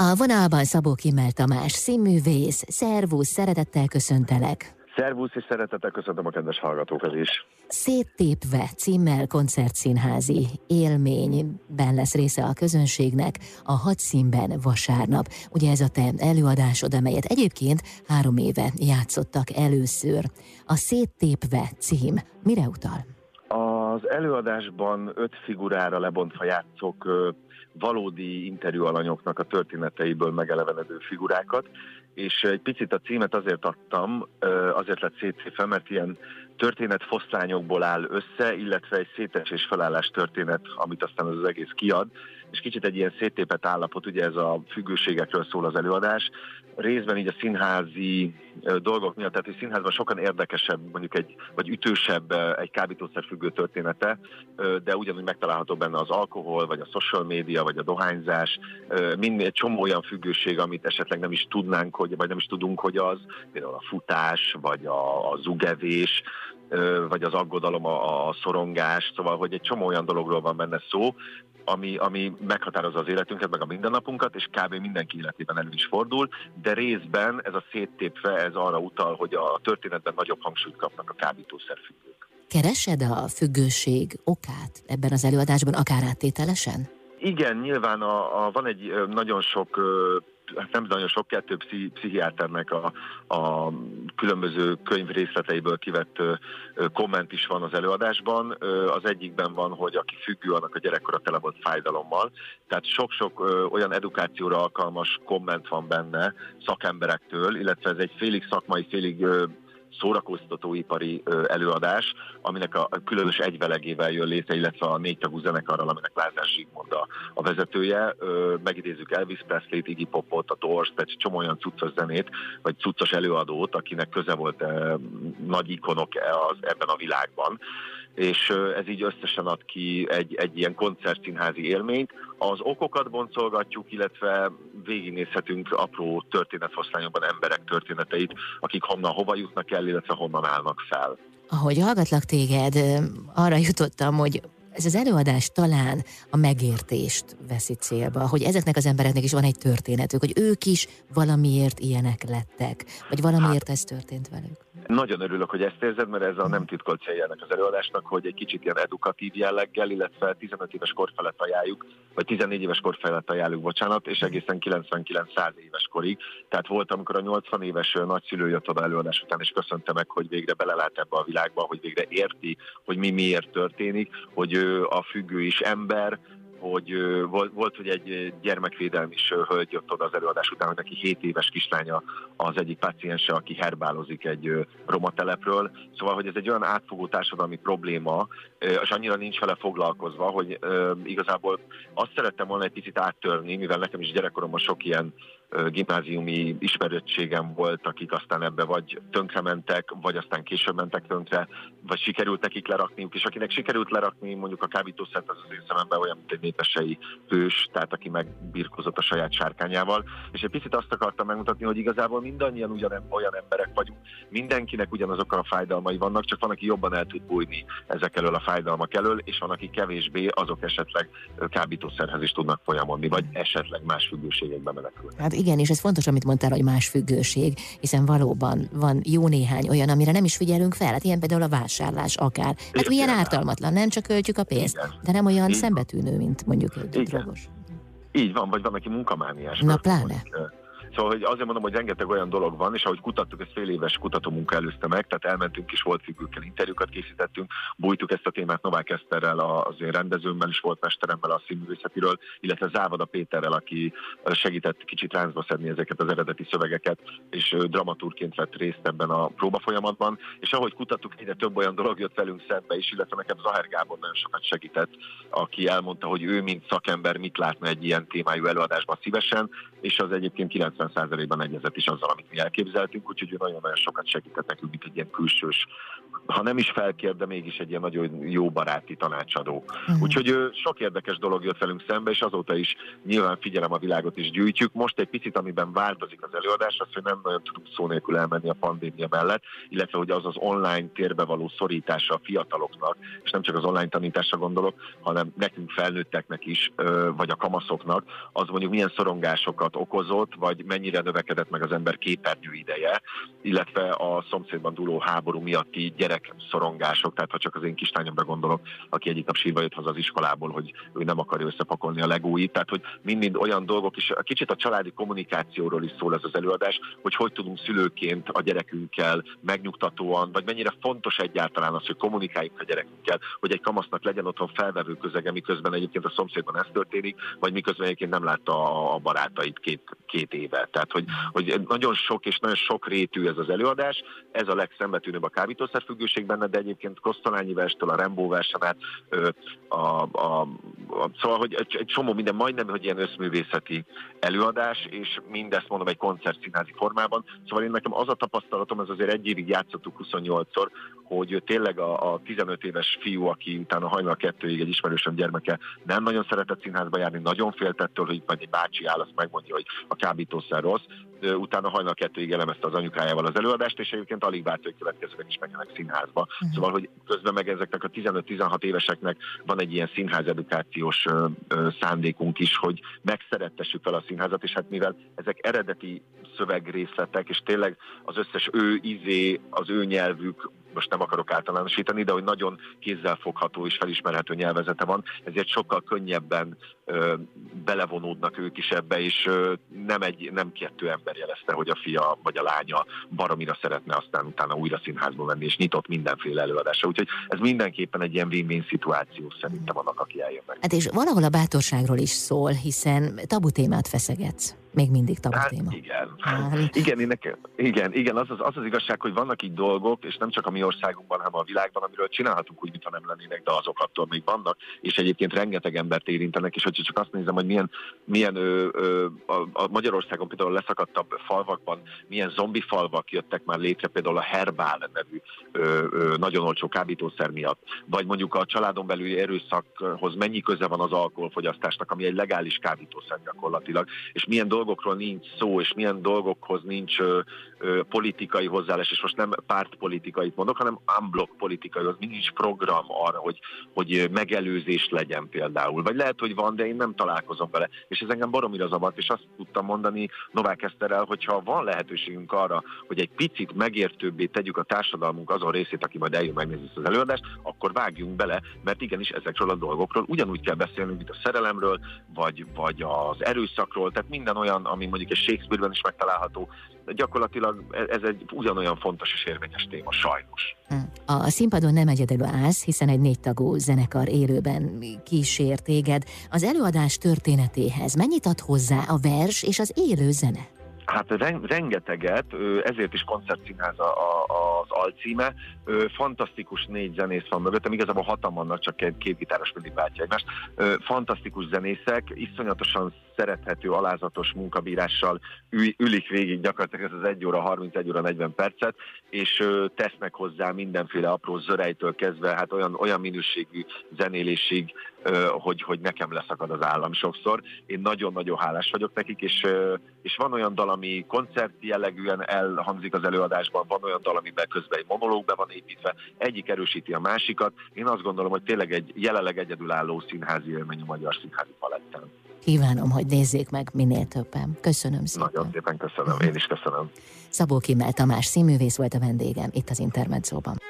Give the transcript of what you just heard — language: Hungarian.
A vonalban Szabó Kimmel Tamás, színművész, szervusz, szeretettel köszöntelek. Szervusz, és szeretettel köszöntöm a kedves hallgatókat is. Széttépve címmel koncertszínházi élményben lesz része a közönségnek a hadszínben vasárnap. Ugye ez a te előadásod, amelyet egyébként három éve játszottak először. A Széttépve cím mire utal? Az előadásban öt figurára lebontva játszok valódi interjú alanyoknak a történeteiből megelevenedő figurákat, és egy picit a címet azért adtam, azért lett szétszéfe, mert ilyen történet foszlányokból áll össze, illetve egy szétesés felállás történet, amit aztán az egész kiad, és kicsit egy ilyen széttépet állapot, ugye ez a függőségekről szól az előadás, részben így a színházi dolgok miatt, tehát hogy színházban sokan érdekesebb, mondjuk egy, vagy ütősebb egy kábítószerfüggő története, de ugyanúgy megtalálható benne az alkohol, vagy a social media, vagy a dohányzás, mind egy csomó olyan függőség, amit esetleg nem is tudnánk, hogy, vagy nem is tudunk, hogy az, például a futás, vagy a, a zugevés, vagy az aggodalom, a, a szorongás, szóval, hogy egy csomó olyan dologról van benne szó, ami, ami meghatározza az életünket, meg a mindennapunkat, és kb. mindenki életében elő is fordul, de részben ez a széttépve, ez arra utal, hogy a történetben nagyobb hangsúlyt kapnak a kábítószerfüggők. Keresed a függőség okát ebben az előadásban, akár áttételesen? Igen, nyilván a, a, van egy nagyon sok hát nem nagyon sok kettő pszichiáternek a, a különböző könyv részleteiből kivett komment is van az előadásban. Az egyikben van, hogy aki függő, annak a gyerekkora tele volt fájdalommal. Tehát sok-sok olyan edukációra alkalmas komment van benne szakemberektől, illetve ez egy félig szakmai, félig szórakoztatóipari előadás, aminek a különös egyvelegével jön létre, illetve a négytagú zenekarral, aminek Lázár Zsigmond a, a vezetője. Megidézzük Elvis Presley-t, Iggy Popot, a Doors, tehát csomó olyan cuccos zenét, vagy cuccos előadót, akinek köze volt nagy ikonok e az, ebben a világban és ez így összesen ad ki egy, egy ilyen koncertszínházi élményt. Az okokat boncolgatjuk, illetve végignézhetünk apró történetfoszlányokban emberek történeteit, akik honnan hova jutnak el, illetve honnan állnak fel. Ahogy hallgatlak téged, arra jutottam, hogy ez az előadás talán a megértést veszi célba, hogy ezeknek az embereknek is van egy történetük, hogy ők is valamiért ilyenek lettek, vagy valamiért hát, ez történt velük. Nagyon örülök, hogy ezt érzed, mert ez a nem titkolt célja ennek az előadásnak, hogy egy kicsit ilyen edukatív jelleggel, illetve 15 éves kor felett ajánljuk, vagy 14 éves kor felett ajánljuk, bocsánat, és egészen 99-100 éves korig. Tehát volt, amikor a 80 éves nagyszülő jött oda előadás után, és köszönte meg, hogy végre belelát ebbe a világba, hogy végre érti, hogy mi miért történik, hogy ő a függő is ember, hogy volt, volt, hogy egy gyermekvédelmi is hölgy jött oda az előadás után, hogy neki 7 éves kislánya az egyik paciense, aki herbálozik egy roma telepről. Szóval, hogy ez egy olyan átfogó társadalmi probléma, és annyira nincs vele foglalkozva, hogy igazából azt szerettem volna egy picit áttörni, mivel nekem is gyerekkoromban sok ilyen gimnáziumi ismerőtségem volt, akik aztán ebbe vagy tönkrementek, vagy aztán később mentek tönkre, vagy sikerült nekik lerakniuk, és akinek sikerült lerakni mondjuk a kábítószert, az az én szememben olyan, mint egy népesei hős, tehát aki megbirkozott a saját sárkányával. És egy picit azt akartam megmutatni, hogy igazából mindannyian ugyan, olyan emberek vagyunk, mindenkinek ugyanazok a fájdalmai vannak, csak van, aki jobban el tud bújni ezek elől a fájdalmak elől, és van, aki kevésbé, azok esetleg kábítószerhez is tudnak folyamodni, vagy esetleg más függőségekbe menekülni. Hát igen, és ez fontos, amit mondtál, hogy más függőség, hiszen valóban van jó néhány olyan, amire nem is figyelünk fel. Hát ilyen például a vásárlás akár. Hát milyen ártalmatlan, nem csak költjük a pénzt, igen. de nem olyan Igen. szembetűnő, mint mondjuk egy drogos. Így van, vagy van, aki munkamániás. Na pláne. Mondjuk, Szóval hogy azért mondom, hogy rengeteg olyan dolog van, és ahogy kutattuk, ezt fél éves kutatómunka előzte meg, tehát elmentünk is volt függőkkel, interjúkat készítettünk, bújtuk ezt a témát Novák Eszterrel, az én rendezőmmel is volt mesteremmel a színművészetiről, illetve Závada Péterrel, aki segített kicsit ráncba szedni ezeket az eredeti szövegeket, és dramaturként vett részt ebben a próba folyamatban, és ahogy kutattuk, egyre több olyan dolog jött velünk szembe is, illetve nekem Zahár Gábor nagyon sokat segített, aki elmondta, hogy ő, mint szakember, mit látna egy ilyen témájú előadásban szívesen, és az egyébként 90%-ban egyezett is azzal, amit mi elképzeltünk, úgyhogy ő nagyon-nagyon sokat segített nekünk, mint egy ilyen külsős ha nem is felkér, de mégis egy ilyen nagyon jó baráti tanácsadó. Uh-huh. Úgyhogy sok érdekes dolog jött velünk szembe, és azóta is nyilván figyelem a világot is gyűjtjük. Most egy picit, amiben változik az előadás, az, hogy nem nagyon tudunk szó nélkül elmenni a pandémia mellett, illetve hogy az az online térbe való szorítása a fiataloknak, és nem csak az online tanításra gondolok, hanem nekünk felnőtteknek is, vagy a kamaszoknak, az mondjuk milyen szorongásokat okozott, vagy mennyire növekedett meg az ember képernyő ideje, illetve a szomszédban dúló háború miatti gyerek szorongások, tehát ha csak az én kislányomra gondolok, aki egyik nap sírva jött haza az iskolából, hogy ő nem akarja összepakolni a legújit, tehát hogy mind olyan dolgok, és kicsit a családi kommunikációról is szól ez az előadás, hogy hogy tudunk szülőként a gyerekünkkel megnyugtatóan, vagy mennyire fontos egyáltalán az, hogy kommunikáljunk a gyerekünkkel, hogy egy kamasznak legyen otthon felvevő közege, miközben egyébként a szomszédban ez történik, vagy miközben egyébként nem látta a barátait két, két éve. Tehát, hogy, hogy nagyon sok és nagyon sok rétű ez az előadás, ez a legszembetűnőbb a kábítószerfüggőség benne, de egyébként Kosztolányi verstől, a Rembó versen a, a, a, szóval, hogy egy csomó minden, majdnem, hogy ilyen összművészeti előadás, és mindezt mondom egy koncertszínházi formában. Szóval én nekem az a tapasztalatom, ez azért egy évig játszottuk 28-szor, hogy tényleg a, a 15 éves fiú, aki utána hajnal kettőig egy ismerősöm gyermeke nem nagyon szeretett színházba járni, nagyon féltettől, hogy majd egy bácsi áll, azt megmondja, hogy a kábítószer rossz, utána hajnal kettőig elemezte az anyukájával az előadást, és egyébként alig várt, hogy következően is menjenek színházba. Uh-huh. Szóval, hogy közben meg ezeknek a 15-16 éveseknek van egy ilyen színház edukációs szándékunk is, hogy megszerettessük fel a színházat, és hát mivel ezek eredeti szövegrészletek, és tényleg az összes ő izé, az ő nyelvük most nem akarok általánosítani, de hogy nagyon kézzelfogható és felismerhető nyelvezete van, ezért sokkal könnyebben belevonódnak ők is ebbe, és nem, egy, nem kettő ember jelezte, hogy a fia vagy a lánya baromira szeretne aztán utána újra színházba menni, és nyitott mindenféle előadásra. Úgyhogy ez mindenképpen egy ilyen win-win szituáció szerintem annak, aki eljön meg. Hát és valahol a bátorságról is szól, hiszen tabu témát feszegetsz. Még mindig tabu hát, téma. Igen. Hát. Igen, én nekem, igen, igen, az az, az az igazság, hogy vannak így dolgok, és nem csak a mi országunkban, hanem a világban, amiről csinálhatunk úgy, mintha nem lennének, de azok attól még vannak, és egyébként rengeteg embert érintenek, és hogyha csak azt nézem, hogy milyen, milyen ö, ö, a, Magyarországon például leszakadtabb falvakban, milyen zombi falvak jöttek már létre, például a Herbál nevű ö, ö, nagyon olcsó kábítószer miatt, vagy mondjuk a családon belüli erőszakhoz mennyi köze van az alkoholfogyasztásnak, ami egy legális kábítószer gyakorlatilag, és milyen dolgokról nincs szó, és milyen dolgokhoz nincs ö, ö, politikai hozzáállás, és most nem pártpolitikait mondok, hanem unblock politikai, az nincs program arra, hogy, hogy megelőzés legyen például. Vagy lehet, hogy van, de én nem találkozom vele. És ez engem baromira zavart, és azt tudtam mondani Novák Eszterrel, hogyha van lehetőségünk arra, hogy egy picit megértőbbé tegyük a társadalmunk azon részét, aki majd eljön megnézni ezt az előadást, akkor vágjunk bele, mert igenis ezekről a dolgokról ugyanúgy kell beszélni, mint a szerelemről, vagy, vagy az erőszakról, tehát minden olyan, ami mondjuk egy Shakespeare-ben is megtalálható, gyakorlatilag ez egy ugyanolyan fontos és érvényes téma, sajnos. A színpadon nem egyedül állsz, hiszen egy négytagú zenekar élőben kísér téged. Az előadás történetéhez mennyit ad hozzá a vers és az élő zene? Hát rengeteget, ezért is koncertszínház az alcíme. Fantasztikus négy zenész van mögöttem, igazából hatan vannak, csak két gitáros mindig váltja egymást. Fantasztikus zenészek, iszonyatosan szerethető, alázatos munkabírással ülik végig gyakorlatilag ez az 1 óra 31 óra 40 percet, és tesznek hozzá mindenféle apró zörejtől kezdve, hát olyan, olyan minőségű zenélésig, hogy, hogy nekem leszakad az állam sokszor. Én nagyon-nagyon hálás vagyok nekik, és, és van olyan dal, ami koncert jellegűen elhangzik az előadásban, van olyan dal, amiben közben egy monológ be van építve, egyik erősíti a másikat. Én azt gondolom, hogy tényleg egy jelenleg egyedülálló színházi élmény a magyar színházi paletten. Kívánom, hogy nézzék meg minél többen. Köszönöm szépen. Nagyon szépen köszönöm, én is köszönöm. Szabó Kimmel Tamás színművész volt a vendégem itt az Intermedzóban.